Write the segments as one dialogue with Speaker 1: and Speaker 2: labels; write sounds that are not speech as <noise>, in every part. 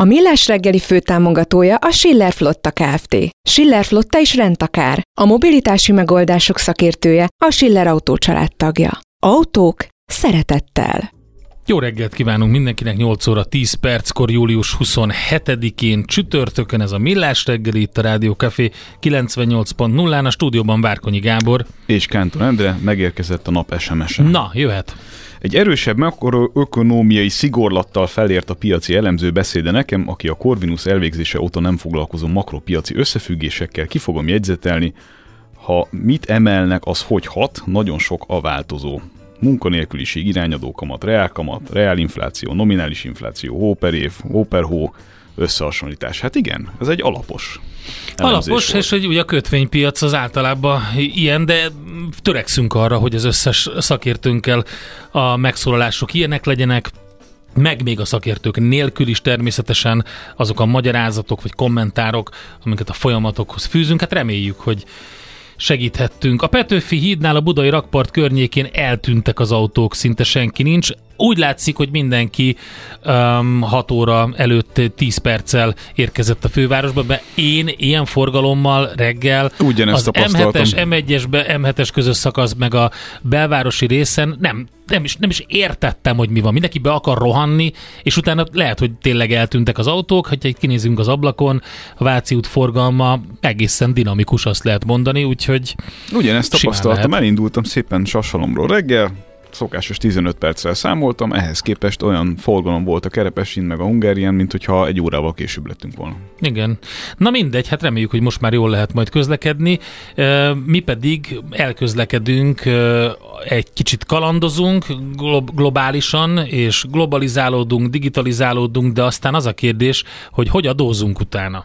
Speaker 1: A Millás reggeli főtámogatója a Schiller Flotta Kft. Schiller Flotta is rendtakár. A mobilitási megoldások szakértője a Schiller Autó tagja. Autók szeretettel.
Speaker 2: Jó reggelt kívánunk mindenkinek, 8 óra 10 perckor, július 27-én csütörtökön ez a Millás reggeli itt a Rádió Café 98.0-án, a stúdióban Várkonyi Gábor.
Speaker 3: És Kántor Endre, megérkezett a nap SMS-e.
Speaker 2: Na, jöhet.
Speaker 3: Egy erősebb makroökonómiai szigorlattal felért a piaci elemző beszéde nekem, aki a Corvinus elvégzése óta nem foglalkozó makropiaci összefüggésekkel, ki fogom jegyzetelni, ha mit emelnek, az hogy hat, nagyon sok a változó. Munkanélküliség, irányadó kamat, reálkamat, reálinfláció, nominális infláció, hó per összehasonlítás. Hát igen, ez egy alapos.
Speaker 2: Alapos, volt. és hogy ugye a kötvénypiac az általában ilyen, de törekszünk arra, hogy az összes szakértőnkkel a megszólalások ilyenek legyenek, meg még a szakértők nélkül is természetesen azok a magyarázatok vagy kommentárok, amiket a folyamatokhoz fűzünk. Hát reméljük, hogy segíthettünk. A Petőfi hídnál a budai rakpart környékén eltűntek az autók, szinte senki nincs úgy látszik, hogy mindenki um, 6 óra előtt 10 perccel érkezett a fővárosba, mert én ilyen forgalommal reggel
Speaker 3: Ugyanezt
Speaker 2: az M7-es, M1-es, M7-es közös szakasz meg a belvárosi részen nem, nem, is, nem is értettem, hogy mi van. Mindenki be akar rohanni, és utána lehet, hogy tényleg eltűntek az autók, hogyha itt kinézünk az ablakon, a Váci út forgalma egészen dinamikus, azt lehet mondani, úgyhogy
Speaker 3: Ugyanezt tapasztaltam, elindultam szépen Sasalomról reggel, szokásos 15 perccel számoltam, ehhez képest olyan forgalom volt a Kerepesin meg a Hungarian, mint hogyha egy órával később lettünk volna.
Speaker 2: Igen. Na mindegy, hát reméljük, hogy most már jól lehet majd közlekedni. Mi pedig elközlekedünk, egy kicsit kalandozunk globálisan, és globalizálódunk, digitalizálódunk, de aztán az a kérdés, hogy hogy adózunk utána.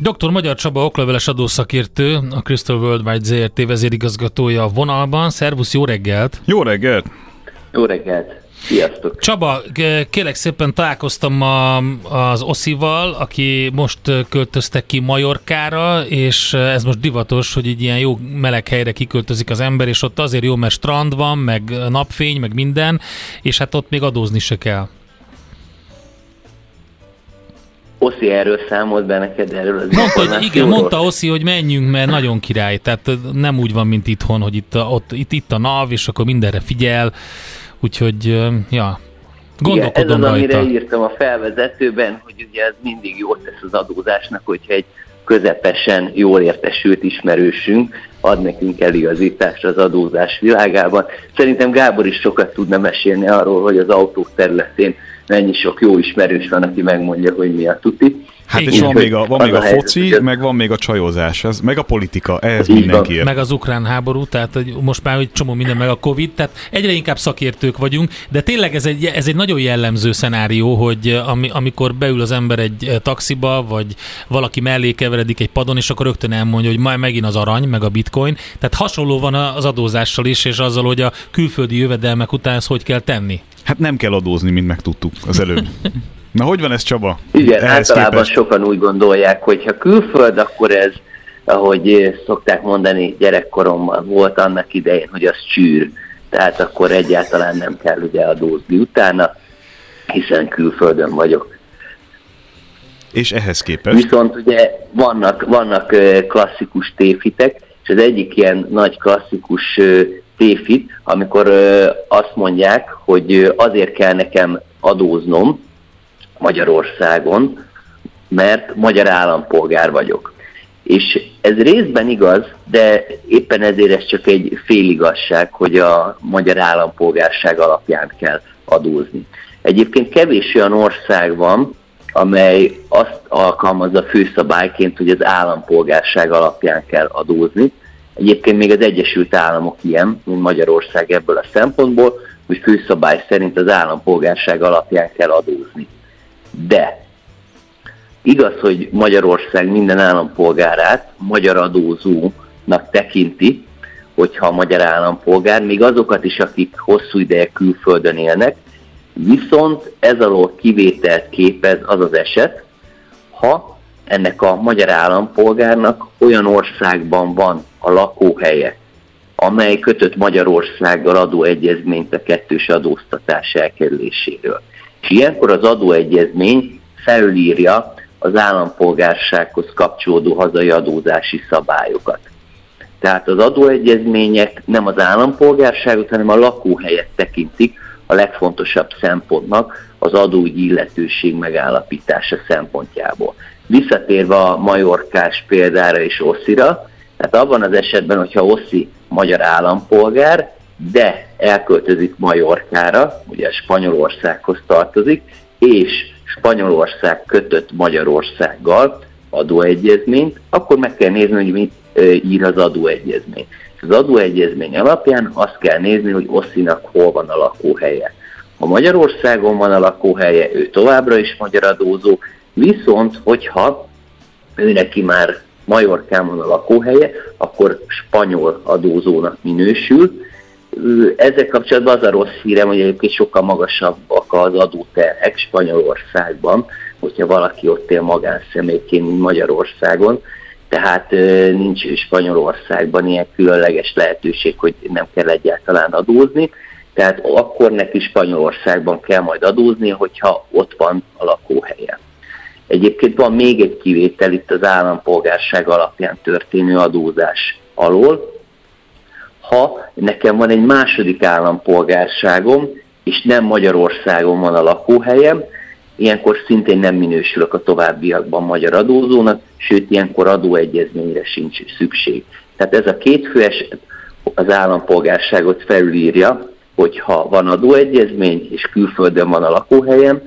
Speaker 2: Dr. Magyar Csaba okleveles adószakértő, a Crystal Worldwide ZRT vezérigazgatója a vonalban. Szervusz, jó reggelt!
Speaker 3: Jó reggelt!
Speaker 4: Jó reggelt! Sziasztok!
Speaker 2: Csaba, kérlek szépen találkoztam a, az Oszival, aki most költöztek ki Majorkára, és ez most divatos, hogy egy ilyen jó meleg helyre kiköltözik az ember, és ott azért jó, mert strand van, meg napfény, meg minden, és hát ott még adózni se kell.
Speaker 4: Oszi erről számolt be neked erről az
Speaker 2: mondta, hogy Igen, mondta Oszi, hogy menjünk, mert nagyon király. Tehát nem úgy van, mint itthon, hogy itt a, ott, itt, itt a NAV, és akkor mindenre figyel. Úgyhogy, ja, gondolkodom
Speaker 4: Igen, ez az,
Speaker 2: rajta.
Speaker 4: amire írtam a felvezetőben, hogy ugye ez mindig jót tesz az adózásnak, hogyha egy közepesen jól értesült ismerősünk ad nekünk eligazítást az adózás világában. Szerintem Gábor is sokat tudna mesélni arról, hogy az autók területén mennyi sok jó ismerős van, aki megmondja, hogy mi a tuti.
Speaker 3: Hát és van még a, van még a, a foci, helyzet, meg van még a csajozás, ez, meg a politika, ehhez mindenki
Speaker 2: Meg az ukrán háború, tehát hogy most már egy csomó minden, meg a Covid, tehát egyre inkább szakértők vagyunk, de tényleg ez egy, ez egy nagyon jellemző szenárió, hogy ami, amikor beül az ember egy eh, taxiba, vagy valaki mellé keveredik egy padon, és akkor rögtön elmondja, hogy majd megint az arany, meg a bitcoin. Tehát hasonló van az adózással is, és azzal, hogy a külföldi jövedelmek után ezt hogy kell tenni.
Speaker 3: Hát nem kell adózni, mint megtudtuk az előbb. <laughs> Na, hogy van ez, Csaba?
Speaker 4: Igen, Ehhez általában képest? sokan úgy gondolják, hogy ha külföld, akkor ez, ahogy szokták mondani, gyerekkoromban volt annak idején, hogy az csűr. Tehát akkor egyáltalán nem kell ugye adózni utána, hiszen külföldön vagyok.
Speaker 3: És ehhez képest?
Speaker 4: Viszont ugye vannak, vannak klasszikus téfitek, és az egyik ilyen nagy klasszikus téfit, amikor azt mondják, hogy azért kell nekem adóznom, Magyarországon, mert magyar állampolgár vagyok. És ez részben igaz, de éppen ezért ez csak egy féligasság, hogy a magyar állampolgárság alapján kell adózni. Egyébként kevés olyan ország van, amely azt alkalmazza főszabályként, hogy az állampolgárság alapján kell adózni. Egyébként még az Egyesült Államok ilyen, mint Magyarország ebből a szempontból, hogy főszabály szerint az állampolgárság alapján kell adózni. De igaz, hogy Magyarország minden állampolgárát magyar adózónak tekinti, hogyha a magyar állampolgár, még azokat is, akik hosszú ideje külföldön élnek, viszont ez alól kivételt képez az az eset, ha ennek a magyar állampolgárnak olyan országban van a lakóhelye, amely kötött Magyarországgal adóegyezményt a kettős adóztatás elkerüléséről. És ilyenkor az adóegyezmény felülírja az állampolgársághoz kapcsolódó hazai adózási szabályokat. Tehát az adóegyezmények nem az állampolgárságot, hanem a lakóhelyet tekintik a legfontosabb szempontnak az adóügyi illetőség megállapítása szempontjából. Visszatérve a majorkás példára és Oszira, tehát abban az esetben, hogyha Oszi magyar állampolgár, de elköltözik Majorkára, ugye Spanyolországhoz tartozik, és Spanyolország kötött Magyarországgal adóegyezményt, akkor meg kell nézni, hogy mit ír az adóegyezmény. Az adóegyezmény alapján azt kell nézni, hogy Osszinak hol van a lakóhelye. Ha Magyarországon van a lakóhelye, ő továbbra is magyar adózó, viszont hogyha ő neki már Majorkán van a lakóhelye, akkor spanyol adózónak minősül. Ezzel kapcsolatban az a rossz hírem, hogy egyébként sokkal magasabbak az adóterhek Spanyolországban, hogyha valaki ott él magánszemélyként, mint Magyarországon. Tehát nincs Spanyolországban ilyen különleges lehetőség, hogy nem kell egyáltalán adózni. Tehát akkor neki Spanyolországban kell majd adózni, hogyha ott van a lakóhelye. Egyébként van még egy kivétel itt az állampolgárság alapján történő adózás alól. Ha nekem van egy második állampolgárságom, és nem Magyarországon van a lakóhelyem, ilyenkor szintén nem minősülök a továbbiakban magyar adózónak, sőt, ilyenkor adóegyezményre sincs szükség. Tehát ez a két fő eset az állampolgárságot felülírja, hogyha van adóegyezmény, és külföldön van a lakóhelyem,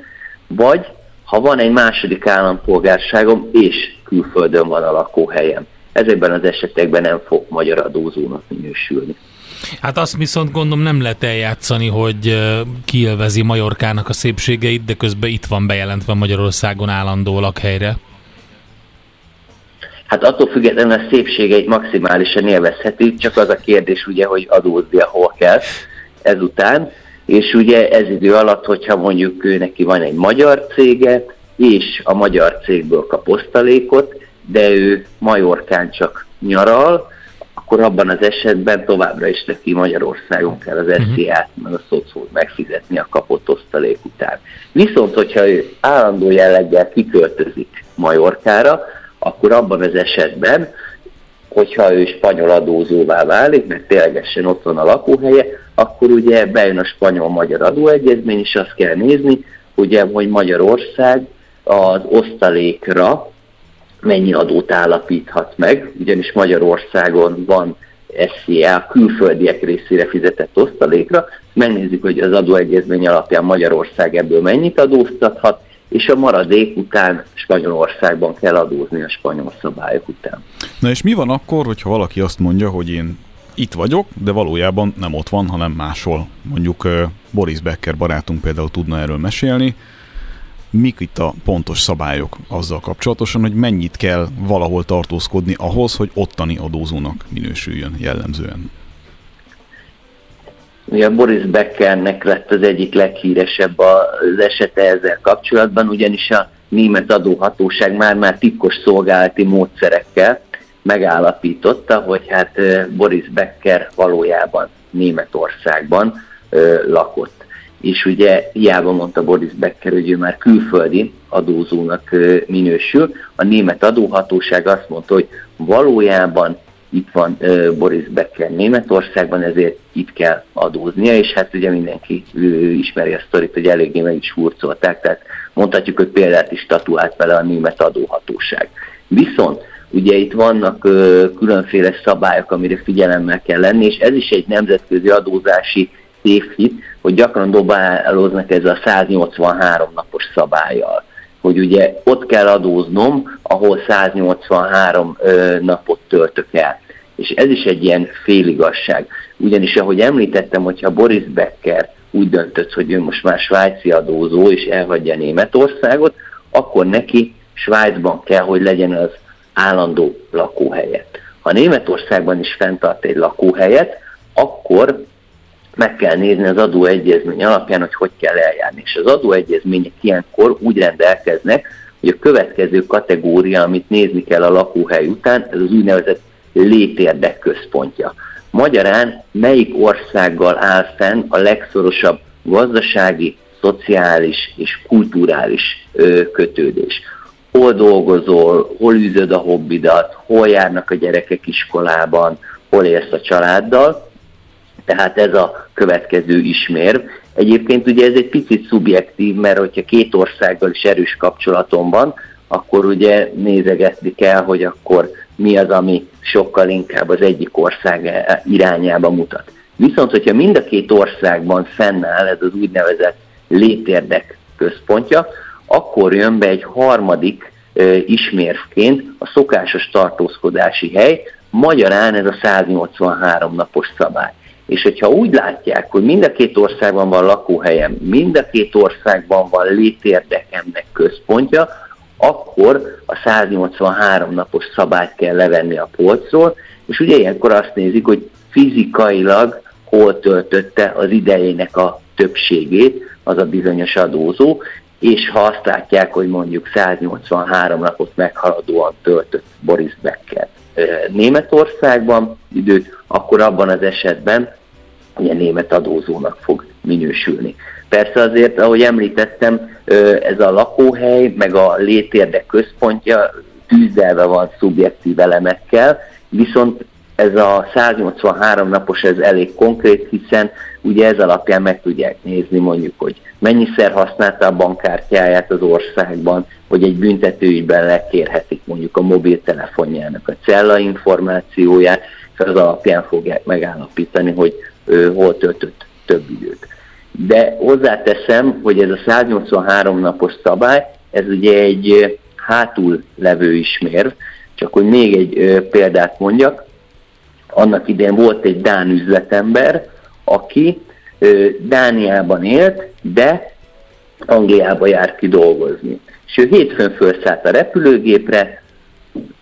Speaker 4: vagy ha van egy második állampolgárságom, és külföldön van a lakóhelyem. Ezekben az esetekben nem fog magyar adózónak minősülni.
Speaker 2: Hát azt viszont gondolom nem lehet eljátszani, hogy kielvezi Majorkának a szépségeit, de közben itt van bejelentve Magyarországon állandó lakhelyre.
Speaker 4: Hát attól függetlenül a szépségeit maximálisan élvezheti, csak az a kérdés ugye, hogy adóznia hol kell ezután és ugye ez idő alatt, hogyha mondjuk ő neki van egy magyar cége, és a magyar cégből kap osztalékot, de ő Majorkán csak nyaral, akkor abban az esetben továbbra is neki Magyarországon kell az mhm. SZIA-t, meg a szocót megfizetni a kapott osztalék után. Viszont, hogyha ő állandó jelleggel kiköltözik Majorkára, akkor abban az esetben, hogyha ő spanyol adózóvá válik, mert ténylegesen ott van a lakóhelye, akkor ugye bejön a spanyol-magyar adóegyezmény, és azt kell nézni, ugye, hogy Magyarország az osztalékra mennyi adót állapíthat meg, ugyanis Magyarországon van SZIA külföldiek részére fizetett osztalékra, megnézzük, hogy az adóegyezmény alapján Magyarország ebből mennyit adóztathat, és a maradék után Spanyolországban kell adózni a spanyol szabályok után.
Speaker 3: Na és mi van akkor, hogyha valaki azt mondja, hogy én itt vagyok, de valójában nem ott van, hanem máshol. Mondjuk Boris Becker barátunk például tudna erről mesélni. Mik itt a pontos szabályok azzal kapcsolatosan, hogy mennyit kell valahol tartózkodni ahhoz, hogy ottani adózónak minősüljön jellemzően?
Speaker 4: Ugye Boris Beckernek lett az egyik leghíresebb az esete ezzel kapcsolatban, ugyanis a német adóhatóság már-már titkos szolgálati módszerekkel megállapította, hogy hát Boris Becker valójában Németországban lakott. És ugye hiába mondta Boris Becker, hogy ő már külföldi adózónak minősül, a német adóhatóság azt mondta, hogy valójában itt van Boris Becker Németországban, ezért itt kell adóznia, és hát ugye mindenki ismeri a sztorit, hogy eléggé meg is hurcolták, tehát mondhatjuk, hogy példát is tatuált vele a német adóhatóság. Viszont ugye itt vannak különféle szabályok, amire figyelemmel kell lenni, és ez is egy nemzetközi adózási tévhit, hogy gyakran dobálóznak ez a 183 napos szabályjal hogy ugye ott kell adóznom, ahol 183 ö, napot töltök el. És ez is egy ilyen féligasság. Ugyanis, ahogy említettem, hogyha Boris Becker úgy döntött, hogy ő most már svájci adózó, és elhagyja Németországot, akkor neki Svájcban kell, hogy legyen az állandó lakóhelye. Ha Németországban is fenntart egy lakóhelyet, akkor meg kell nézni az adóegyezmény alapján, hogy hogy kell eljárni. És az adóegyezmények ilyenkor úgy rendelkeznek, hogy a következő kategória, amit nézni kell a lakóhely után, ez az úgynevezett létérdek központja. Magyarán melyik országgal áll fenn a legszorosabb gazdasági, szociális és kulturális ö, kötődés. Hol dolgozol, hol űzöd a hobbidat, hol járnak a gyerekek iskolában, hol érsz a családdal, tehát ez a következő ismérv. Egyébként ugye ez egy picit szubjektív, mert hogyha két országgal is erős kapcsolatom van, akkor ugye nézegetni kell, hogy akkor mi az, ami sokkal inkább az egyik ország irányába mutat. Viszont, hogyha mind a két országban fennáll ez az úgynevezett létérdek központja, akkor jön be egy harmadik ismérvként a szokásos tartózkodási hely, magyarán ez a 183 napos szabály. És hogyha úgy látják, hogy mind a két országban van lakóhelyem, mind a két országban van létérdekemnek központja, akkor a 183 napos szabályt kell levenni a polcról, és ugye ilyenkor azt nézik, hogy fizikailag hol töltötte az idejének a többségét az a bizonyos adózó, és ha azt látják, hogy mondjuk 183 napot meghaladóan töltött Boris Becker Németországban időt, akkor abban az esetben ugye német adózónak fog minősülni. Persze azért, ahogy említettem, ez a lakóhely, meg a létérdek központja tűzelve van szubjektív elemekkel, viszont ez a 183 napos ez elég konkrét, hiszen ugye ez alapján meg tudják nézni mondjuk, hogy mennyiszer használta a bankkártyáját az országban, hogy egy büntetőügyben lekérhetik mondjuk a mobiltelefonjának a cella információját, és az alapján fogják megállapítani, hogy ő hol töltött több időt. De hozzáteszem, hogy ez a 183 napos szabály, ez ugye egy hátul levő ismérv, csak hogy még egy példát mondjak, annak idején volt egy Dán üzletember, aki Dániában élt, de Angliába járt ki dolgozni. És ő hétfőn felszállt a repülőgépre,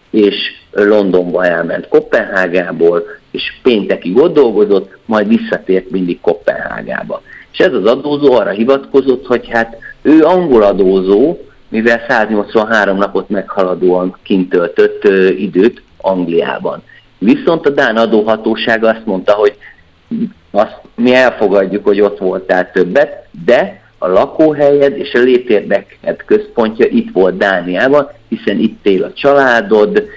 Speaker 4: és Londonba elment Kopenhágából, és péntekig ott dolgozott, majd visszatért mindig Kopenhágába. És ez az adózó arra hivatkozott, hogy hát ő angol adózó, mivel 183 napot meghaladóan kint töltött időt Angliában. Viszont a Dán adóhatóság azt mondta, hogy azt mi elfogadjuk, hogy ott voltál többet, de a lakóhelyed és a létérdeked központja itt volt Dániában, hiszen itt él a családod,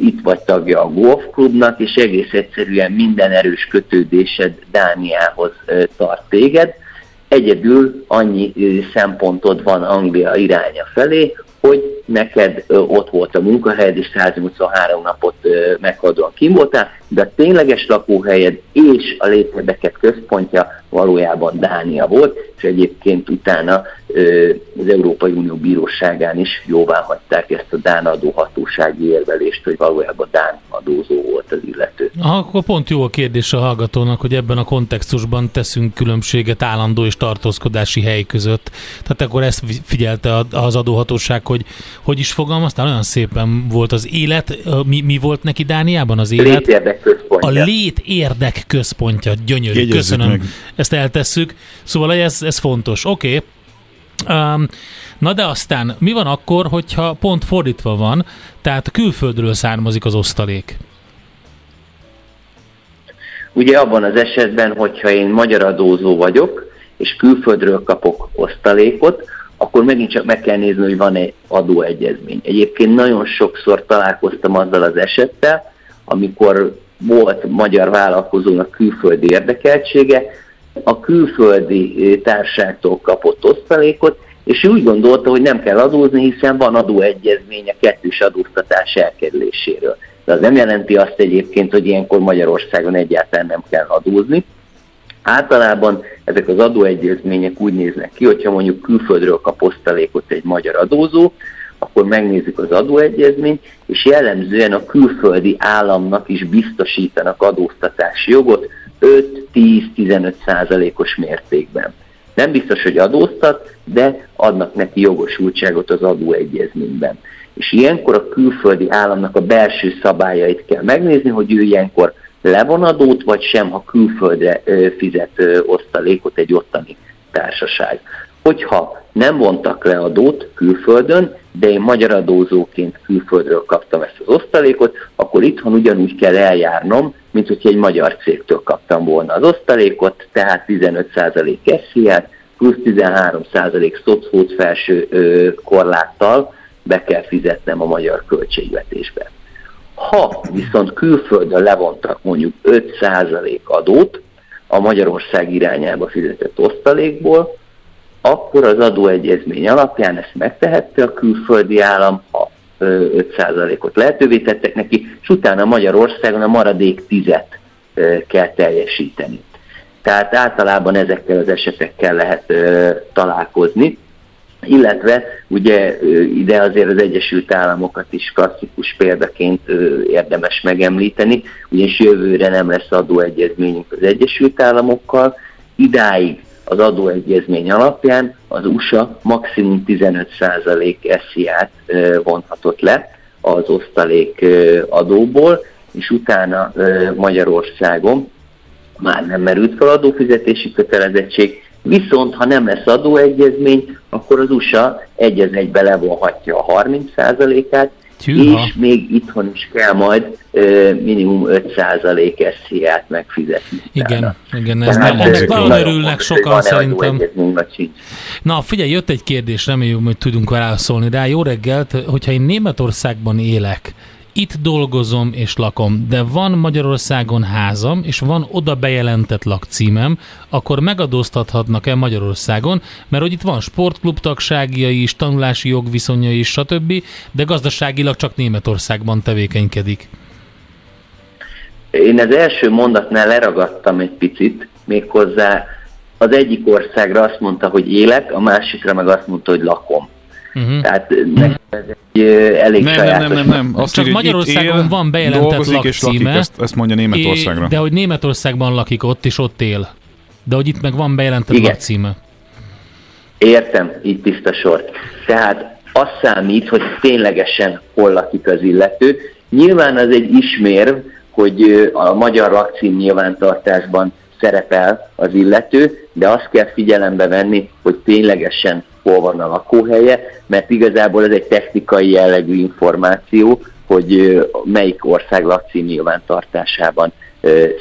Speaker 4: itt vagy tagja a golfklubnak, és egész egyszerűen minden erős kötődésed Dániához tart téged. Egyedül annyi szempontod van Anglia iránya felé, hogy neked ott volt a munkahelyed, és 183 napot meghadóan kim voltál, de a tényleges lakóhelyed és a létebeket központja valójában Dánia volt, és egyébként utána az Európai Unió Bíróságán is jóvá hagyták ezt a Dán adóhatósági érvelést, hogy valójában Dán adózó volt az illető.
Speaker 2: Akkor pont jó a kérdés a hallgatónak, hogy ebben a kontextusban teszünk különbséget állandó és tartózkodási hely között. Tehát akkor ezt figyelte az adóhatóság, hogy hogy is fogalmaztál, olyan szépen volt az élet, mi, mi volt neki Dániában az élet?
Speaker 4: Létérdek központja.
Speaker 2: A lét érdek központja, gyönyörű, Jegyezzük köszönöm, meg. ezt eltesszük. Szóval ez, ez fontos, oké. Okay. Um, na de aztán mi van akkor, hogyha pont fordítva van, tehát külföldről származik az osztalék?
Speaker 4: Ugye abban az esetben, hogyha én magyar adózó vagyok, és külföldről kapok osztalékot, akkor megint csak meg kell nézni, hogy van-e adóegyezmény. Egyébként nagyon sokszor találkoztam azzal az esettel, amikor volt magyar vállalkozónak külföldi érdekeltsége, a külföldi társágtól kapott osztalékot, és ő úgy gondolta, hogy nem kell adózni, hiszen van adóegyezmény a kettős adóztatás elkerüléséről. De az nem jelenti azt egyébként, hogy ilyenkor Magyarországon egyáltalán nem kell adózni. Általában ezek az adóegyezmények úgy néznek ki, hogyha mondjuk külföldről kap osztalékot egy magyar adózó, akkor megnézzük az adóegyezményt, és jellemzően a külföldi államnak is biztosítanak adóztatási jogot 5-10-15 százalékos mértékben. Nem biztos, hogy adóztat, de adnak neki jogosultságot az adóegyezményben. És ilyenkor a külföldi államnak a belső szabályait kell megnézni, hogy ő ilyenkor levon adót, vagy sem, ha külföldre fizet osztalékot egy ottani társaság. Hogyha nem vontak le adót külföldön, de én magyar adózóként külföldről kaptam ezt az osztalékot, akkor itthon ugyanúgy kell eljárnom, mint hogyha egy magyar cégtől kaptam volna az osztalékot, tehát 15% SZIA-t, plusz 13% szocót felső korláttal be kell fizetnem a magyar költségvetésbe. Ha viszont külföldön levontak mondjuk 5% adót a Magyarország irányába fizetett osztalékból, akkor az adóegyezmény alapján ezt megtehette a külföldi állam, ha 5%-ot lehetővé tettek neki, és utána Magyarországon a maradék tizet kell teljesíteni. Tehát általában ezekkel az esetekkel lehet találkozni, illetve ugye ide azért az Egyesült Államokat is klasszikus példaként érdemes megemlíteni, ugyanis jövőre nem lesz adóegyezményünk az Egyesült Államokkal, idáig az adóegyezmény alapján az USA maximum 15% SZIA-t vonhatott le az osztalék adóból, és utána Magyarországon már nem merült fel adófizetési kötelezettség, viszont ha nem lesz adóegyezmény, akkor az USA egy az egybe levonhatja a 30%-át, Hűha. és még itthon is kell majd ö, minimum 5% SZIA-t megfizetni.
Speaker 2: Igen, tehát. igen, ez nem, ennek nagyon örülnek sokan szerintem. Na figyelj, jött egy kérdés, reméljük, hogy tudunk válaszolni rá. Jó reggelt, hogyha én Németországban élek, itt dolgozom és lakom, de van Magyarországon házam, és van oda bejelentett lakcímem, akkor megadóztathatnak-e Magyarországon, mert hogy itt van sportklub tagságia is, tanulási jogviszonya is, stb., de gazdaságilag csak Németországban tevékenykedik.
Speaker 4: Én az első mondatnál leragadtam egy picit, méghozzá az egyik országra azt mondta, hogy élek, a másikra meg azt mondta, hogy lakom. Uh-huh. Tehát nekem ez egy elég nem,
Speaker 2: sajátos. Nem, nem, nem, nem. Azt Csak Magyarországon él, van bejelentett lakcíme.
Speaker 3: Ezt, ezt mondja Németországra.
Speaker 2: De hogy Németországban lakik ott, és ott él. De hogy itt meg van bejelentett Igen. lakcíme.
Speaker 4: Értem, itt tiszta sor. Tehát az számít, hogy ténylegesen hol lakik az illető. Nyilván az egy ismérv, hogy a magyar lakcím nyilvántartásban szerepel az illető, de azt kell figyelembe venni, hogy ténylegesen hol van a lakóhelye, mert igazából ez egy technikai jellegű információ, hogy melyik ország lakcím nyilvántartásában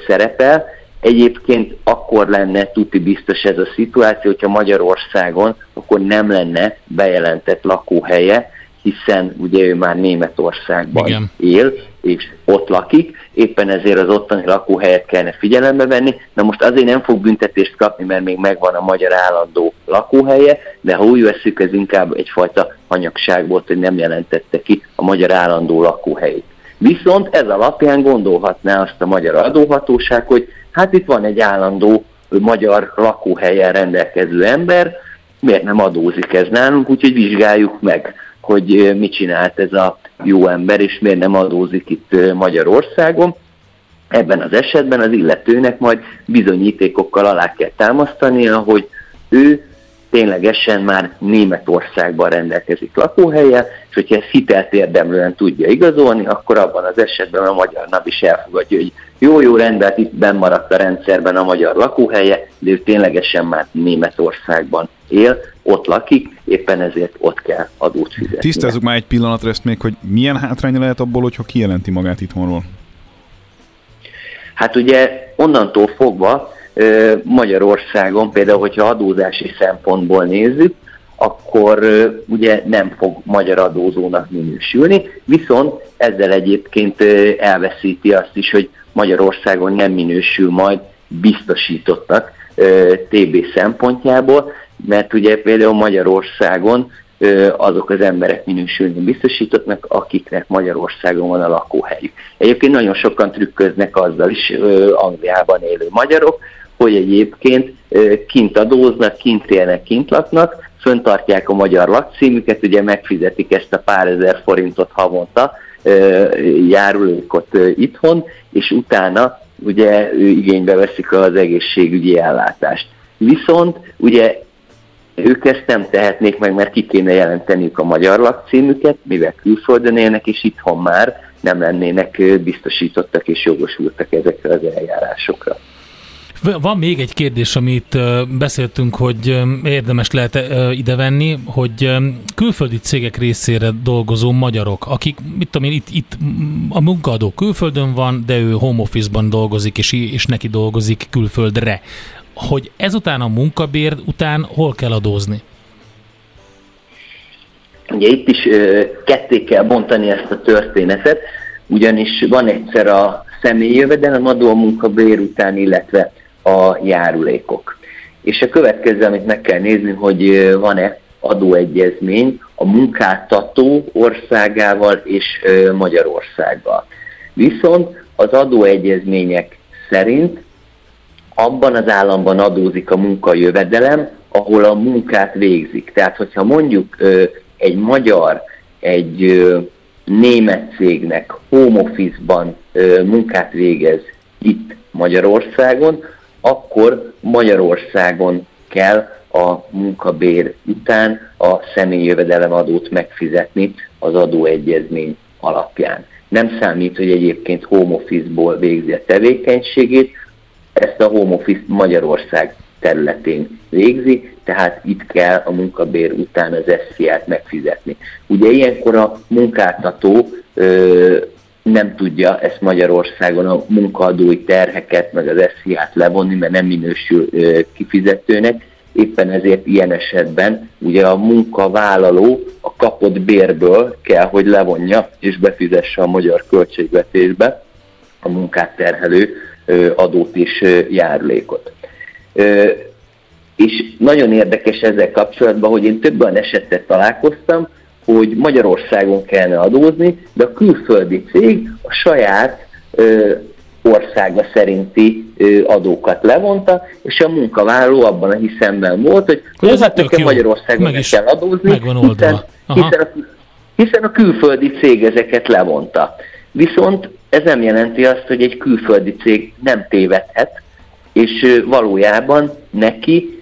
Speaker 4: szerepel. Egyébként akkor lenne tuti biztos ez a szituáció, hogyha Magyarországon akkor nem lenne bejelentett lakóhelye, hiszen ugye ő már Németországban Igen. él, és ott lakik, éppen ezért az ottani lakóhelyet kellene figyelembe venni. Na most azért nem fog büntetést kapni, mert még megvan a magyar állandó lakóhelye, de ha úgy veszük, ez inkább egyfajta anyagság volt, hogy nem jelentette ki a magyar állandó lakóhelyét. Viszont ez alapján gondolhatná azt a magyar adóhatóság, hogy hát itt van egy állandó magyar lakóhelyen rendelkező ember, miért nem adózik ez nálunk, úgyhogy vizsgáljuk meg hogy mit csinált ez a jó ember, és miért nem adózik itt Magyarországon. Ebben az esetben az illetőnek majd bizonyítékokkal alá kell támasztania, hogy ő ténylegesen már Németországban rendelkezik lakóhelye, és hogyha ezt hitelt érdemlően tudja igazolni, akkor abban az esetben a magyar nap is elfogadja, hogy jó, jó, rendben, itt benn maradt a rendszerben a magyar lakóhelye, de ő ténylegesen már Németországban él, ott lakik, éppen ezért ott kell adót fizetni.
Speaker 3: Tisztázzuk már egy pillanatra ezt még, hogy milyen hátrány lehet abból, hogyha kijelenti magát itthonról?
Speaker 4: Hát ugye onnantól fogva Magyarországon, például, hogyha adózási szempontból nézzük, akkor ugye nem fog magyar adózónak minősülni, viszont ezzel egyébként elveszíti azt is, hogy Magyarországon nem minősül majd biztosítottak, TB szempontjából, mert ugye például Magyarországon azok az emberek minősülni biztosítottnak, akiknek Magyarországon van a lakóhelyük. Egyébként nagyon sokan trükköznek azzal is Angliában élő magyarok, hogy egyébként kint adóznak, kint élnek, kint laknak, föntartják a magyar lakcímüket, ugye megfizetik ezt a pár ezer forintot havonta járulékot itthon, és utána ugye igénybe veszik az egészségügyi ellátást. Viszont ugye ők ezt nem tehetnék meg, mert ki kéne jelenteniük a magyar lakcímüket, mivel külföldön élnek, és itthon már nem lennének biztosítottak és jogosultak ezekre az eljárásokra.
Speaker 2: Van még egy kérdés, amit beszéltünk, hogy érdemes lehet idevenni, hogy külföldi cégek részére dolgozó magyarok, akik, mit tudom én, itt, itt a munkaadó külföldön van, de ő home office-ban dolgozik, és, és neki dolgozik külföldre hogy ezután a munkabér után hol kell adózni?
Speaker 4: Ugye itt is ketté kell bontani ezt a történetet, ugyanis van egyszer a személyi jövedelem adó a munkabér után, illetve a járulékok. És a következő, amit meg kell nézni, hogy van-e adóegyezmény a munkáltató országával és Magyarországgal. Viszont az adóegyezmények szerint abban az államban adózik a munkajövedelem, ahol a munkát végzik. Tehát, hogyha mondjuk egy magyar, egy német cégnek home office-ban munkát végez itt Magyarországon, akkor Magyarországon kell a munkabér után a személyi jövedelem adót megfizetni az adóegyezmény alapján. Nem számít, hogy egyébként home office-ból végzi a tevékenységét, ezt a home office Magyarország területén végzi, tehát itt kell a munkabér után az SZIA-t megfizetni. Ugye ilyenkor a munkáltató nem tudja ezt Magyarországon a munkaadói terheket, meg az SZIA-t levonni, mert nem minősül kifizetőnek, éppen ezért ilyen esetben ugye a munkavállaló a kapott bérből kell, hogy levonja és befizesse a magyar költségvetésbe a munkát terhelő adót és járulékot. És nagyon érdekes ezzel kapcsolatban, hogy én több olyan esetet találkoztam, hogy Magyarországon kellene adózni, de a külföldi cég a saját országa szerinti adókat levonta, és a munkavállaló abban a hiszemben volt, hogy
Speaker 2: ez hát nekem
Speaker 4: Magyarországon meg kell adózni, hiszen, hiszen, a, hiszen a külföldi cég ezeket levonta. Viszont ez nem jelenti azt, hogy egy külföldi cég nem tévedhet, és valójában neki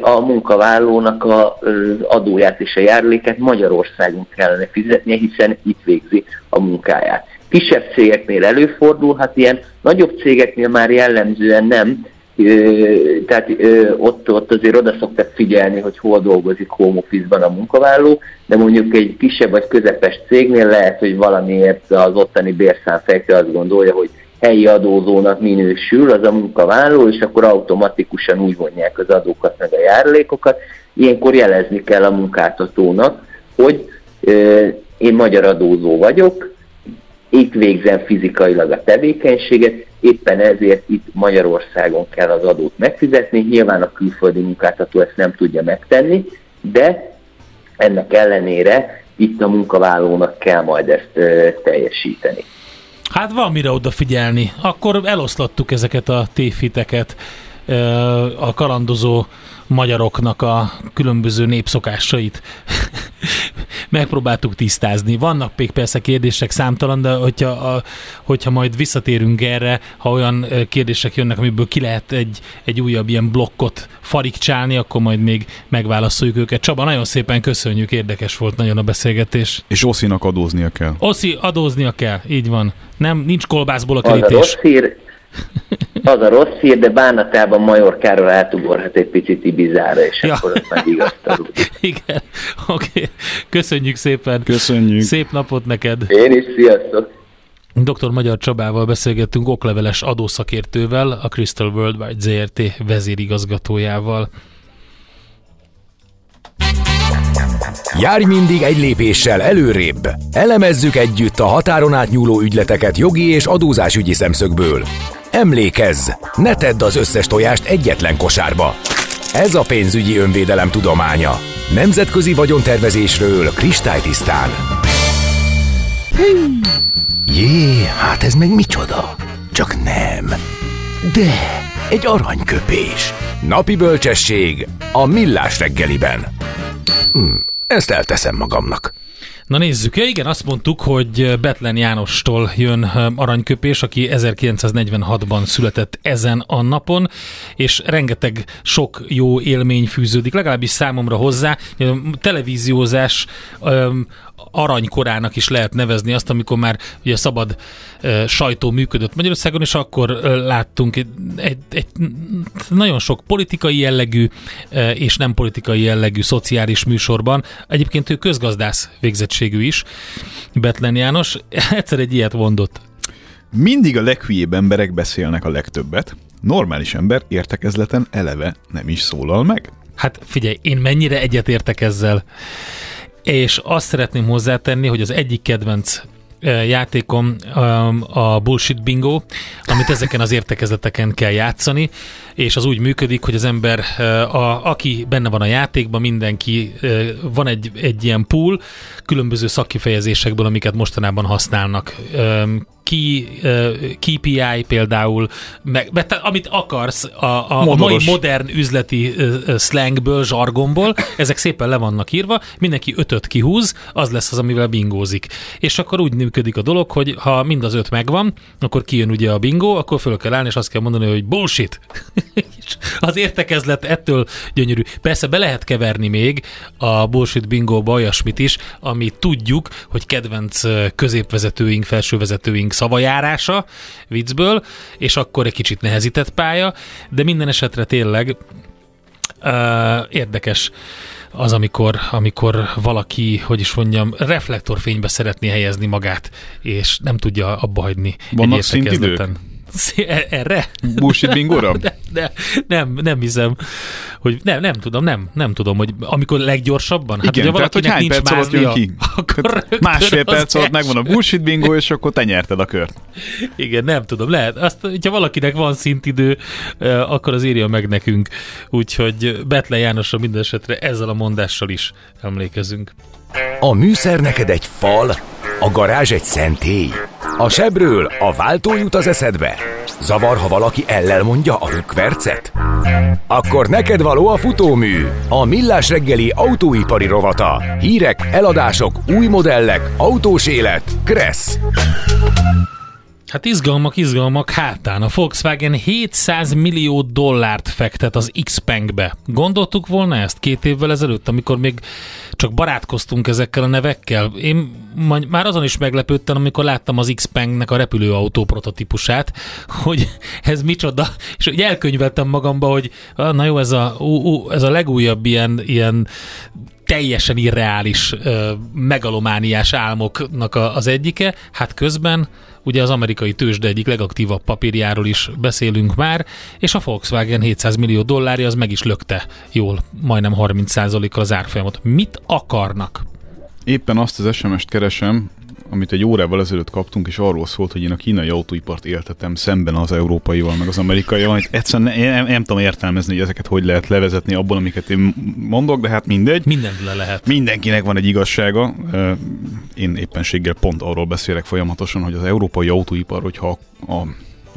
Speaker 4: a munkavállalónak az adóját és a járuléket Magyarországon kellene fizetnie, hiszen itt végzi a munkáját. Kisebb cégeknél előfordulhat ilyen, nagyobb cégeknél már jellemzően nem, tehát ott, ott azért oda szoktak figyelni, hogy hol dolgozik home office-ban a munkavállaló, de mondjuk egy kisebb vagy közepes cégnél lehet, hogy valamiért az ottani bérszámfejtő azt gondolja, hogy helyi adózónak minősül az a munkavállaló, és akkor automatikusan úgy vonják az adókat meg a járulékokat. Ilyenkor jelezni kell a munkáltatónak, hogy én magyar adózó vagyok, itt végzem fizikailag a tevékenységet, éppen ezért itt Magyarországon kell az adót megfizetni, nyilván a külföldi munkáltató ezt nem tudja megtenni, de ennek ellenére itt a munkavállalónak kell majd ezt teljesíteni.
Speaker 2: Hát van mire odafigyelni. Akkor eloszlattuk ezeket a tévhiteket a kalandozó magyaroknak a különböző népszokásait <laughs> megpróbáltuk tisztázni. Vannak még persze kérdések számtalan, de hogyha, a, hogyha majd visszatérünk erre, ha olyan kérdések jönnek, amiből ki lehet egy, egy újabb ilyen blokkot farigcsálni, akkor majd még megválaszoljuk őket. Csaba, nagyon szépen köszönjük, érdekes volt nagyon a beszélgetés.
Speaker 3: És Oszinak adóznia kell.
Speaker 2: Oszi, adóznia kell, így van. Nem, nincs kolbászból a kerítés. Az a
Speaker 4: rossz hír, az a rossz hír, de bánatában Majorkáról átugorhat egy picit Ibizára, és ja. akkor ott meg igaztalódik. <laughs>
Speaker 2: Igen, oké. Okay. Köszönjük szépen.
Speaker 3: Köszönjük.
Speaker 2: Szép napot neked.
Speaker 4: Én is, sziasztok.
Speaker 2: Dr. Magyar Csabával beszélgettünk okleveles adószakértővel, a Crystal Worldwide ZRT vezérigazgatójával.
Speaker 5: Járj mindig egy lépéssel előrébb. Elemezzük együtt a határon átnyúló ügyleteket jogi és adózásügyi szemszögből. Emlékezz, ne tedd az összes tojást egyetlen kosárba. Ez a pénzügyi önvédelem tudománya. Nemzetközi vagyontervezésről kristálytisztán. Jé, hát ez meg micsoda? Csak nem. De, egy aranyköpés. Napi bölcsesség a millás reggeliben. Hm, ezt elteszem magamnak.
Speaker 2: Na nézzük, ja igen, azt mondtuk, hogy Betlen Jánostól jön aranyköpés, aki 1946-ban született ezen a napon, és rengeteg sok jó élmény fűződik, legalábbis számomra hozzá. Televíziózás aranykorának is lehet nevezni azt, amikor már ugye szabad uh, sajtó működött Magyarországon, és akkor uh, láttunk egy, egy, egy nagyon sok politikai jellegű uh, és nem politikai jellegű szociális műsorban. Egyébként ő közgazdász végzettségű is, Betlen János. <laughs> Egyszer egy ilyet mondott.
Speaker 3: Mindig a leghülyébb emberek beszélnek a legtöbbet. Normális ember értekezleten eleve nem is szólal meg.
Speaker 2: Hát figyelj, én mennyire egyetértek ezzel és azt szeretném hozzátenni, hogy az egyik kedvenc játékom a Bullshit Bingo, amit ezeken az értekezleteken kell játszani, és az úgy működik, hogy az ember, a, aki benne van a játékban, mindenki, van egy, egy ilyen pool különböző szakkifejezésekből, amiket mostanában használnak key, KPI például, meg, meg, amit akarsz a, a, a mai modern üzleti slangből, zsargomból, ezek szépen le vannak írva, mindenki ötöt kihúz, az lesz az, amivel bingózik. És akkor úgy működik a dolog, hogy ha mind az öt megvan, akkor kijön ugye a bingo, akkor föl kell állni, és azt kell mondani, hogy bullshit. Az értekezlet ettől gyönyörű. Persze be lehet keverni még a bullshit bingóba olyasmit is, ami tudjuk, hogy kedvenc középvezetőink, felsővezetőink szavajárása viccből, és akkor egy kicsit nehezített pálya, de minden esetre tényleg uh, érdekes az, amikor, amikor valaki, hogy is mondjam, reflektorfénybe szeretné helyezni magát, és nem tudja abba hagyni
Speaker 3: Vannak egy szintidők?
Speaker 2: Erre?
Speaker 3: Bullshit bingóra?
Speaker 2: De, de, nem, nem hiszem, hogy nem, nem tudom, nem, nem tudom, hogy amikor leggyorsabban,
Speaker 3: hát Igen, ugye tehát, hogy hány nincs perc alatt jön ki? <laughs> Akkor Másfél perc alatt megvan a bullshit bingo, és akkor te nyerted a kört.
Speaker 2: Igen, nem tudom, lehet. Azt, hogyha valakinek van szintidő, akkor az írja meg nekünk. Úgyhogy Betle Jánosra minden esetre ezzel a mondással is emlékezünk.
Speaker 5: A műszer neked egy fal, a garázs egy szentély. A sebről a váltó jut az eszedbe. Zavar, ha valaki ellel mondja a rökvercet? Akkor neked való a futómű, a millás reggeli autóipari rovata. Hírek, eladások, új modellek, autós élet, Kressz.
Speaker 2: Hát izgalmak, izgalmak hátán. A Volkswagen 700 millió dollárt fektet az Xpengbe. Gondoltuk volna ezt két évvel ezelőtt, amikor még csak barátkoztunk ezekkel a nevekkel? Én már azon is meglepődtem, amikor láttam az Xpengnek a repülőautó prototípusát, hogy <laughs> ez micsoda, és hogy elkönyveltem magamba, hogy na jó, ez a, ú, ú, ez a legújabb ilyen, ilyen teljesen irreális, megalomániás álmoknak az egyike, hát közben ugye az amerikai tőzsde egyik legaktívabb papírjáról is beszélünk már, és a Volkswagen 700 millió dollárja az meg is lökte jól, majdnem 30%-kal az árfolyamot. Mit akarnak?
Speaker 3: Éppen azt az SMS-t keresem, amit egy órával ezelőtt kaptunk, és arról szólt, hogy én a kínai autóipart éltetem szemben az európaival, meg az amerikaival, amit egyszerűen nem, nem, nem tudom értelmezni, hogy ezeket hogy lehet levezetni abból, amiket én mondok, de hát mindegy.
Speaker 2: Mindent le lehet.
Speaker 3: Mindenkinek van egy igazsága. Én éppenséggel pont arról beszélek folyamatosan, hogy az európai autóipar, hogyha a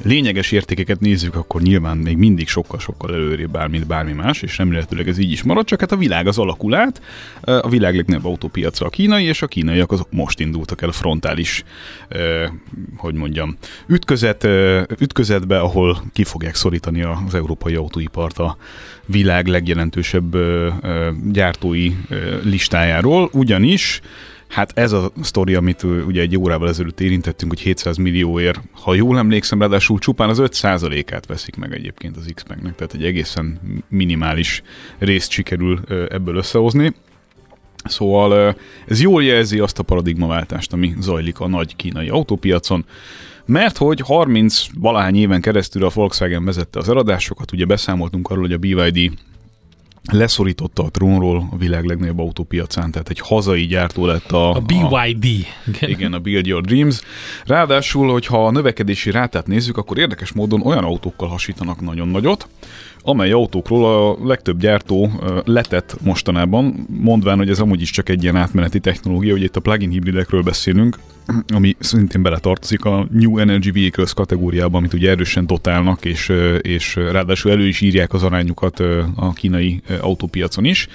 Speaker 3: lényeges értékeket nézzük, akkor nyilván még mindig sokkal-sokkal előrébb áll, mint bármi más, és remélhetőleg ez így is marad, csak hát a világ az alakul át, a világ legnagyobb autópiaca a kínai, és a kínaiak azok most indultak el frontális, hogy mondjam, ütközet, ütközetbe, ahol ki fogják szorítani az európai autóipart a világ legjelentősebb gyártói listájáról, ugyanis Hát ez a sztori, amit ugye egy órával ezelőtt érintettünk, hogy 700 millióért, ha jól emlékszem, ráadásul csupán az 5%-át veszik meg egyébként az x nek tehát egy egészen minimális részt sikerül ebből összehozni. Szóval ez jól jelzi azt a paradigmaváltást, ami zajlik a nagy kínai autópiacon, mert hogy 30 valahány éven keresztül a Volkswagen vezette az eladásokat, ugye beszámoltunk arról, hogy a BYD leszorította a trónról a világ legnagyobb autópiacán, tehát egy hazai gyártó lett a...
Speaker 2: A BYD.
Speaker 3: A, igen, a Build Your Dreams. Ráadásul, hogyha a növekedési rátát nézzük, akkor érdekes módon olyan autókkal hasítanak nagyon nagyot, amely autókról a legtöbb gyártó letett mostanában, mondván, hogy ez amúgy is csak egy ilyen átmeneti technológia, hogy itt a plug-in hibridekről beszélünk, ami szintén beletartozik a New Energy Vehicles kategóriába, amit ugye erősen dotálnak, és, és ráadásul elő is írják az arányukat a kínai autópiacon is.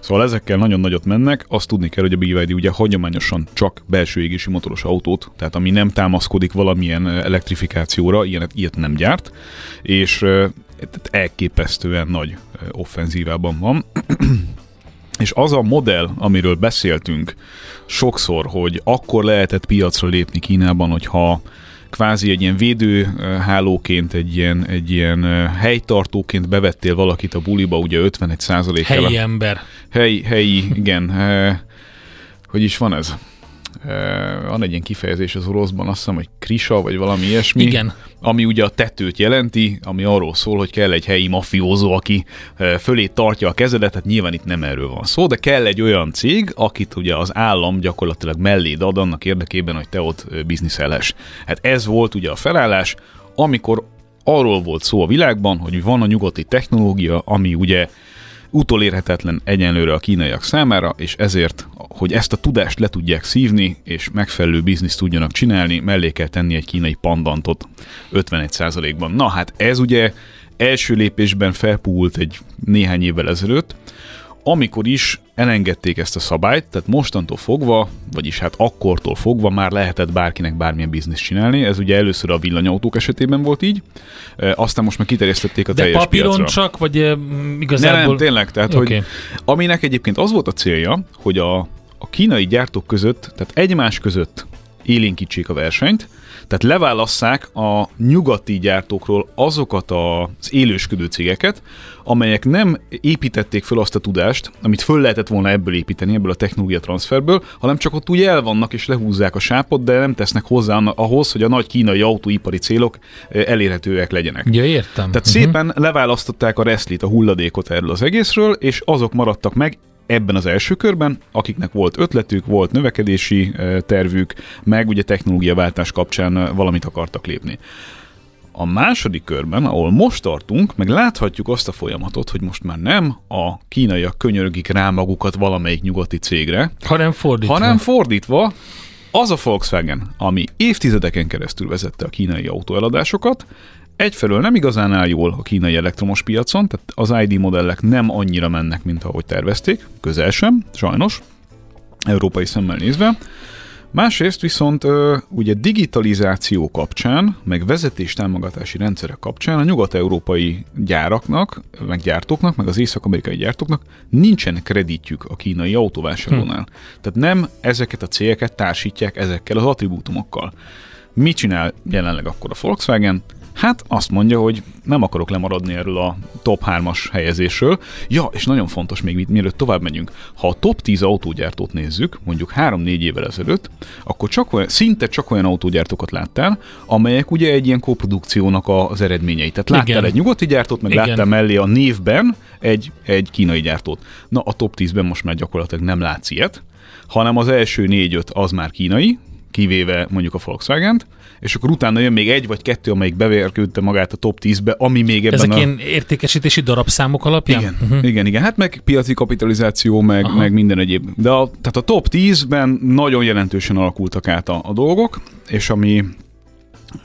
Speaker 3: Szóval ezekkel nagyon nagyot mennek. Azt tudni kell, hogy a BYD ugye hagyományosan csak belső égési motoros autót, tehát ami nem támaszkodik valamilyen elektrifikációra, ilyet, ilyet nem gyárt, és elképesztően nagy offenzívában van. <clears throat> És az a modell, amiről beszéltünk sokszor, hogy akkor lehetett piacra lépni Kínában, hogyha kvázi egy ilyen védőhálóként, egy ilyen, egy ilyen helytartóként bevettél valakit a buliba, ugye 51 százalék.
Speaker 2: Helyi ember.
Speaker 3: Helyi, helyi, igen. Hogy is van ez? Van egy ilyen kifejezés az oroszban, azt hiszem, hogy krisa, vagy valami ilyesmi.
Speaker 2: Igen.
Speaker 3: Ami ugye a tetőt jelenti, ami arról szól, hogy kell egy helyi mafiózó, aki fölé tartja a kezedet, tehát nyilván itt nem erről van szó, de kell egy olyan cég, akit ugye az állam gyakorlatilag melléd ad annak érdekében, hogy te ott bizniszelhess. Hát ez volt ugye a felállás, amikor arról volt szó a világban, hogy van a nyugati technológia, ami ugye utolérhetetlen egyenlőre a kínaiak számára, és ezért, hogy ezt a tudást le tudják szívni, és megfelelő bizniszt tudjanak csinálni, mellé kell tenni egy kínai pandantot 51%-ban. Na hát ez ugye első lépésben felpúlt egy néhány évvel ezelőtt, amikor is elengedték ezt a szabályt, tehát mostantól fogva, vagyis hát akkortól fogva már lehetett bárkinek bármilyen bizniszt csinálni. Ez ugye először a villanyautók esetében volt így, aztán most már kiterjesztették a
Speaker 2: De
Speaker 3: teljes
Speaker 2: papíron
Speaker 3: piacra.
Speaker 2: csak, vagy igazából...
Speaker 3: Nem, nem, tényleg, tehát
Speaker 2: Oké.
Speaker 3: hogy aminek egyébként az volt a célja, hogy a, a kínai gyártók között, tehát egymás között élénkítsék a versenyt, tehát leválasszák a nyugati gyártókról azokat az élősködő cégeket, amelyek nem építették föl azt a tudást, amit föl lehetett volna ebből építeni, ebből a technológia transferből, hanem csak ott úgy el vannak és lehúzzák a sápot, de nem tesznek hozzá ahhoz, hogy a nagy kínai autóipari célok elérhetőek legyenek.
Speaker 2: Ja, értem.
Speaker 3: Tehát szépen leválasztották a reszlit, a hulladékot erről az egészről, és azok maradtak meg ebben az első körben, akiknek volt ötletük, volt növekedési eh, tervük, meg ugye technológiaváltás kapcsán eh, valamit akartak lépni. A második körben, ahol most tartunk, meg láthatjuk azt a folyamatot, hogy most már nem a kínaiak könyörögik rá magukat valamelyik nyugati cégre,
Speaker 2: Hanem fordítva.
Speaker 3: hanem fordítva, az a Volkswagen, ami évtizedeken keresztül vezette a kínai autóeladásokat, egyfelől nem igazán áll jól a kínai elektromos piacon, tehát az ID modellek nem annyira mennek, mint ahogy tervezték, közel sem, sajnos, európai szemmel nézve. Másrészt viszont ugye digitalizáció kapcsán, meg vezetéstámogatási rendszerek kapcsán a nyugat-európai gyáraknak, meg gyártóknak, meg az észak-amerikai gyártóknak nincsen kreditjük a kínai autóvásárlónál. Hm. Tehát nem ezeket a cégeket társítják ezekkel az attribútumokkal. Mit csinál jelenleg akkor a Volkswagen? Hát azt mondja, hogy nem akarok lemaradni erről a top 3-as helyezésről. Ja, és nagyon fontos még, mi- mielőtt tovább megyünk, ha a top 10 autógyártót nézzük, mondjuk 3-4 évvel ezelőtt, akkor csak olyan, szinte csak olyan autógyártókat láttál, amelyek ugye egy ilyen koprodukciónak az eredményei. Tehát láttál
Speaker 2: Igen.
Speaker 3: egy nyugati gyártót, meg
Speaker 2: Igen.
Speaker 3: láttál mellé a névben egy, egy kínai gyártót. Na, a top 10-ben most már gyakorlatilag nem látsz ilyet, hanem az első négy-öt az már kínai, kivéve mondjuk a Volkswagen-t, és akkor utána jön még egy vagy kettő, amelyik bevérkődte magát a top 10-be, ami még ebben
Speaker 2: Ezek
Speaker 3: a...
Speaker 2: ilyen értékesítési darabszámok alapján?
Speaker 3: Igen, uh-huh. igen, igen, hát meg piaci kapitalizáció, meg, meg minden egyéb. De a, tehát a top 10-ben nagyon jelentősen alakultak át a, a dolgok, és ami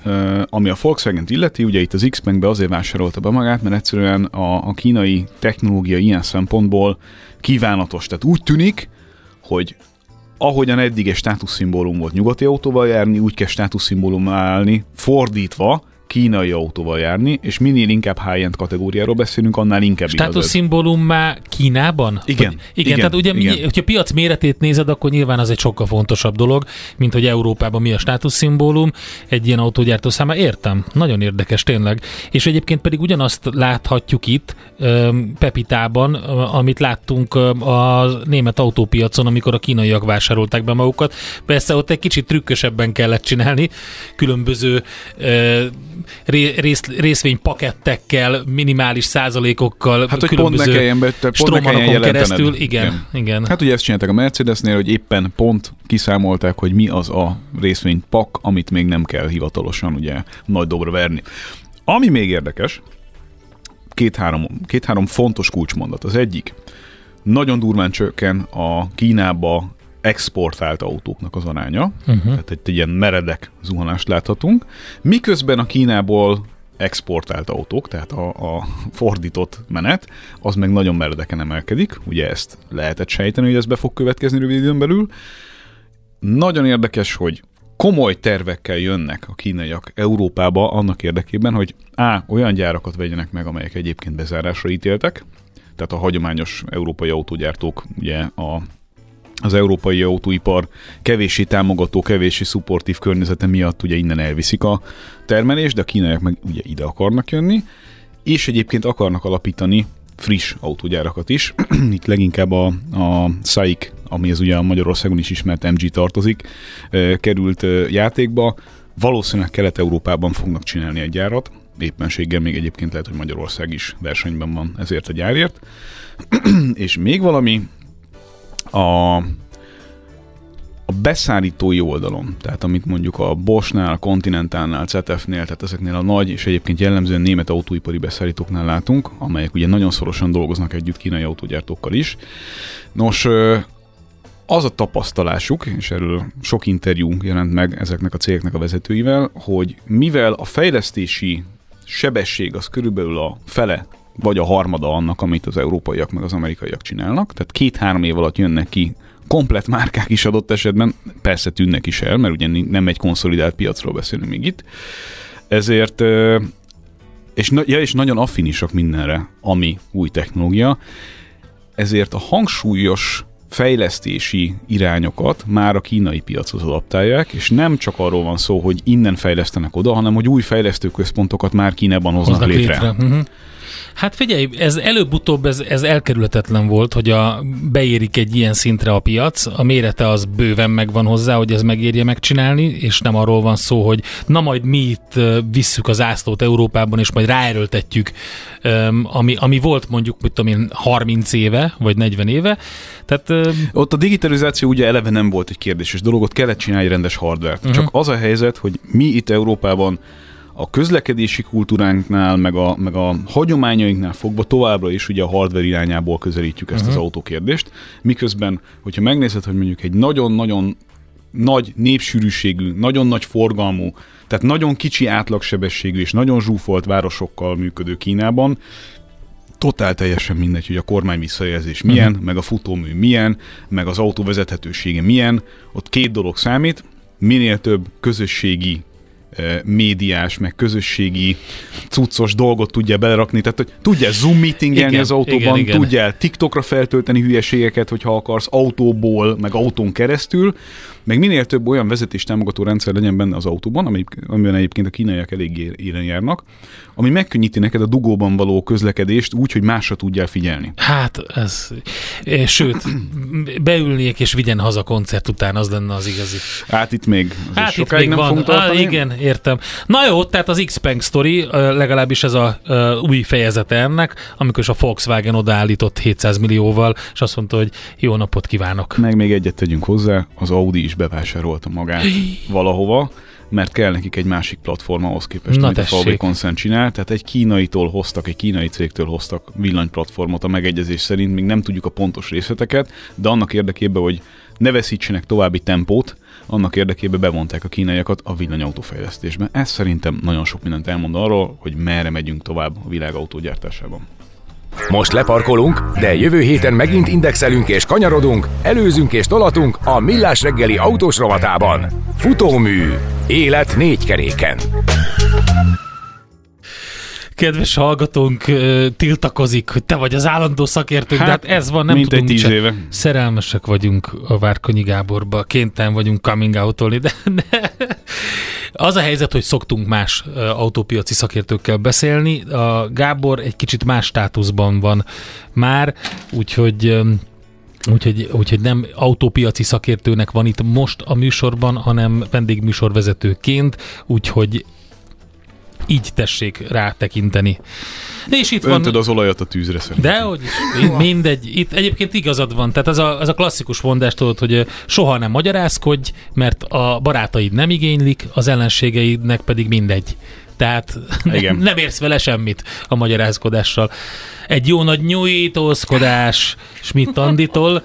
Speaker 3: Uh, ami a volkswagen illeti, ugye itt az x be azért vásárolta be magát, mert egyszerűen a, a kínai technológia ilyen szempontból kívánatos. Tehát úgy tűnik, hogy ahogyan eddig egy státuszszimbólum volt nyugati autóval járni, úgy kell státuszszimbólum állni, fordítva, kínai autóval járni, és minél inkább high-end kategóriáról beszélünk, annál inkább.
Speaker 2: Státuszszimbólum már Kínában?
Speaker 3: Igen,
Speaker 2: Vagy, igen,
Speaker 3: igen,
Speaker 2: tehát ugye,
Speaker 3: igen.
Speaker 2: Mi, hogyha piac méretét nézed, akkor nyilván az egy sokkal fontosabb dolog, mint hogy Európában mi a státuszszimbólum egy ilyen autógyártó számára. Értem, nagyon érdekes tényleg. És egyébként pedig ugyanazt láthatjuk itt Pepitában, amit láttunk a német autópiacon, amikor a kínaiak vásárolták be magukat. Persze ott egy kicsit trükkösebben kellett csinálni, különböző rész, részvénypakettekkel, minimális százalékokkal,
Speaker 3: Hát, hogy pont ne kelljen, be, pont ne kelljen
Speaker 2: keresztül, igen, igen, igen.
Speaker 3: Hát ugye ezt csinálták a Mercedesnél, hogy éppen pont kiszámolták, hogy mi az a részvénypak, amit még nem kell hivatalosan ugye nagy dobra verni. Ami még érdekes, két-három, két-három fontos kulcsmondat. Az egyik, nagyon durván csökken a Kínába exportált autóknak az aránya, uh-huh. tehát egy, egy ilyen meredek zuhanást láthatunk, miközben a Kínából exportált autók, tehát a, a fordított menet, az meg nagyon meredeken emelkedik, ugye ezt lehetett sejteni, hogy ez be fog következni rövid időn belül. Nagyon érdekes, hogy komoly tervekkel jönnek a kínaiak Európába annak érdekében, hogy A. olyan gyárakat vegyenek meg, amelyek egyébként bezárásra ítéltek, tehát a hagyományos európai autógyártók ugye a az európai autóipar kevési támogató, kevési szupportív környezete miatt ugye innen elviszik a termelést, de a kínaiak meg ugye ide akarnak jönni, és egyébként akarnak alapítani friss autógyárakat is. <clears throat> Itt leginkább a, a SAIC, ami az ugye a Magyarországon is ismert MG tartozik, került játékba. Valószínűleg Kelet-Európában fognak csinálni egy gyárat, éppenséggel még egyébként lehet, hogy Magyarország is versenyben van ezért a gyárért. <clears throat> és még valami, a, a beszállítói oldalon, tehát amit mondjuk a Boschnál, a Continentalnál, CTF-nél, tehát ezeknél a nagy és egyébként jellemzően német autóipari beszállítóknál látunk, amelyek ugye nagyon szorosan dolgoznak együtt kínai autógyártókkal is. Nos, az a tapasztalásuk, és erről sok interjú jelent meg ezeknek a cégeknek a vezetőivel, hogy mivel a fejlesztési sebesség az körülbelül a fele vagy a harmada annak, amit az európaiak meg az amerikaiak csinálnak. Tehát két-három év alatt jönnek ki komplet márkák is adott esetben, persze tűnnek is el, mert ugye nem egy konszolidált piacról beszélünk még itt. Ezért, és, ja, és nagyon affinisak mindenre, ami új technológia, ezért a hangsúlyos fejlesztési irányokat már a kínai piachoz adaptálják, és nem csak arról van szó, hogy innen fejlesztenek oda, hanem hogy új fejlesztőközpontokat már Kínában hoznak, hoznak létre. létre. Uh-huh.
Speaker 2: Hát figyelj, ez előbb-utóbb ez, ez elkerülhetetlen volt, hogy a, beérik egy ilyen szintre a piac, a mérete az bőven megvan hozzá, hogy ez megérje megcsinálni, és nem arról van szó, hogy na majd mi itt visszük az ászlót Európában, és majd ráerőltetjük, ami, ami volt mondjuk, mit tudom én, 30 éve, vagy 40 éve. Tehát,
Speaker 3: ott a digitalizáció ugye eleve nem volt egy kérdéses dolog, ott kellett csinálni egy rendes hardware Uh-huh. Csak az a helyzet, hogy mi itt Európában a közlekedési kultúránknál, meg a, meg a hagyományainknál fogva továbbra is ugye a hardware irányából közelítjük ezt uh-huh. az autókérdést, miközben, hogyha megnézed, hogy mondjuk egy nagyon-nagyon nagy népsűrűségű, nagyon nagy forgalmú, tehát nagyon kicsi átlagsebességű és nagyon zsúfolt városokkal működő Kínában, totál teljesen mindegy, hogy a kormány visszajelzés milyen, uh-huh. meg a futómű milyen, meg az autó vezethetősége milyen, ott két dolog számít, minél több közösségi médiás, meg közösségi cuccos dolgot tudja belerakni, tehát hogy tudja zoom meetingelni igen, az autóban, igen, igen. tudja TikTokra feltölteni hülyeségeket, hogyha akarsz autóból, meg autón keresztül, meg minél több olyan vezetés támogató rendszer legyen benne az autóban, amiben egyébként a kínaiak elég élen járnak, ami megkönnyíti neked a dugóban való közlekedést úgy, hogy másra tudjál figyelni.
Speaker 2: Hát ez, sőt, beülnék és vigyen haza koncert után, az lenne az igazi.
Speaker 3: Hát itt még,
Speaker 2: hát itt még nem van. Ah, igen, értem. Na jó, tehát az Xpeng story, legalábbis ez a új fejezete ennek, amikor is a Volkswagen odaállított 700 millióval, és azt mondta, hogy jó napot kívánok.
Speaker 3: Meg még egyet tegyünk hozzá, az Audi is bevásárolta magát <laughs> valahova, mert kell nekik egy másik platform ahhoz képest, Na amit tessék. a VW Concern csinál. Tehát egy kínaitól hoztak, egy kínai cégtől hoztak villanyplatformot a megegyezés szerint, még nem tudjuk a pontos részleteket, de annak érdekében, hogy ne veszítsenek további tempót, annak érdekében bevonták a kínaiakat a villanyautófejlesztésbe. Ez szerintem nagyon sok mindent elmond arról, hogy merre megyünk tovább a világ autógyártásában.
Speaker 5: Most leparkolunk, de jövő héten megint indexelünk és kanyarodunk, előzünk és tolatunk a Millás reggeli autós rovatában. Futómű. Élet négy keréken.
Speaker 2: Kedves hallgatónk tiltakozik, hogy te vagy az állandó szakértőnk, hát, de hát ez van, nem mint tudunk
Speaker 3: egy tíz éve.
Speaker 2: Szerelmesek vagyunk a Várkonyi Gáborba, kénten vagyunk coming out de, de az a helyzet, hogy szoktunk más autópiaci szakértőkkel beszélni. A Gábor egy kicsit más státuszban van már, úgyhogy Úgyhogy, úgyhogy nem autópiaci szakértőnek van itt most a műsorban, hanem vendégműsorvezetőként, úgyhogy így tessék rá tekinteni. És itt
Speaker 3: Öntöd
Speaker 2: van...
Speaker 3: az olajat a tűzre szerintem.
Speaker 2: De hogy is, mindegy. Itt egyébként igazad van. Tehát ez a, ez a klasszikus mondás, tudod, hogy soha nem magyarázkodj, mert a barátaid nem igénylik, az ellenségeidnek pedig mindegy. Tehát <laughs>
Speaker 3: Igen.
Speaker 2: nem érsz vele semmit a magyarázkodással. Egy jó nagy nyújtózkodás Schmidt Anditól,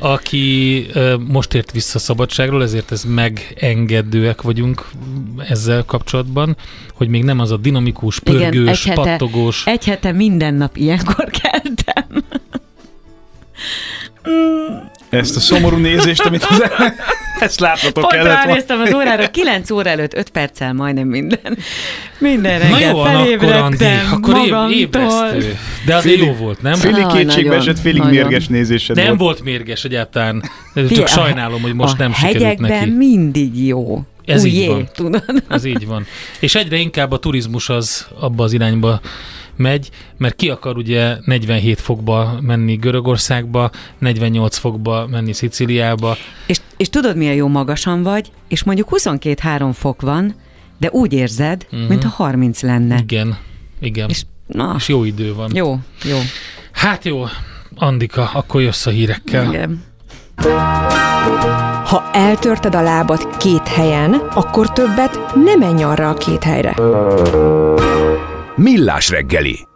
Speaker 2: aki most ért vissza szabadságról, ezért ez megengedőek vagyunk ezzel kapcsolatban, hogy még nem az a dinamikus, pörgős,
Speaker 6: egy hete-
Speaker 2: pattogós.
Speaker 6: Egy hete minden nap ilyenkor keltem.
Speaker 3: Ezt a szomorú nézést, amit az <laughs> ezt látnotok
Speaker 6: Pont
Speaker 3: kellett
Speaker 6: ránéztem az órára, 9 óra előtt 5 perccel majdnem minden. Minden
Speaker 2: Na
Speaker 6: reggel
Speaker 2: jó, van, akkor Andi,
Speaker 6: felébredtem
Speaker 2: akkor
Speaker 6: magamtól.
Speaker 2: ébresztő. De azért
Speaker 3: Félig-
Speaker 2: jó volt, nem?
Speaker 3: Félig kétségbe esett, félig
Speaker 6: nagyon.
Speaker 3: mérges nézésed
Speaker 2: Nem
Speaker 3: volt.
Speaker 2: volt mérges egyáltalán. Csak sajnálom, hogy most
Speaker 6: a
Speaker 2: nem sikerült
Speaker 6: hegyekben
Speaker 2: neki.
Speaker 6: mindig jó.
Speaker 2: Ez így
Speaker 6: Ujjé,
Speaker 2: van.
Speaker 6: tudod?
Speaker 2: Ez így van. És egyre inkább a turizmus az abba az irányba megy, mert ki akar ugye 47 fokba menni Görögországba, 48 fokba menni Szicíliába.
Speaker 6: És, és tudod, milyen jó magasan vagy, és mondjuk 22-3 fok van, de úgy érzed, uh-huh. mintha 30 lenne.
Speaker 2: Igen, igen. És,
Speaker 6: És, na,
Speaker 2: és jó idő van.
Speaker 6: jó, jó.
Speaker 2: Hát jó, Andika, akkor jössz a hírekkel.
Speaker 6: Igen.
Speaker 1: Ha eltörted a lábad két helyen, akkor többet ne menj arra a két helyre.
Speaker 5: Millás reggeli.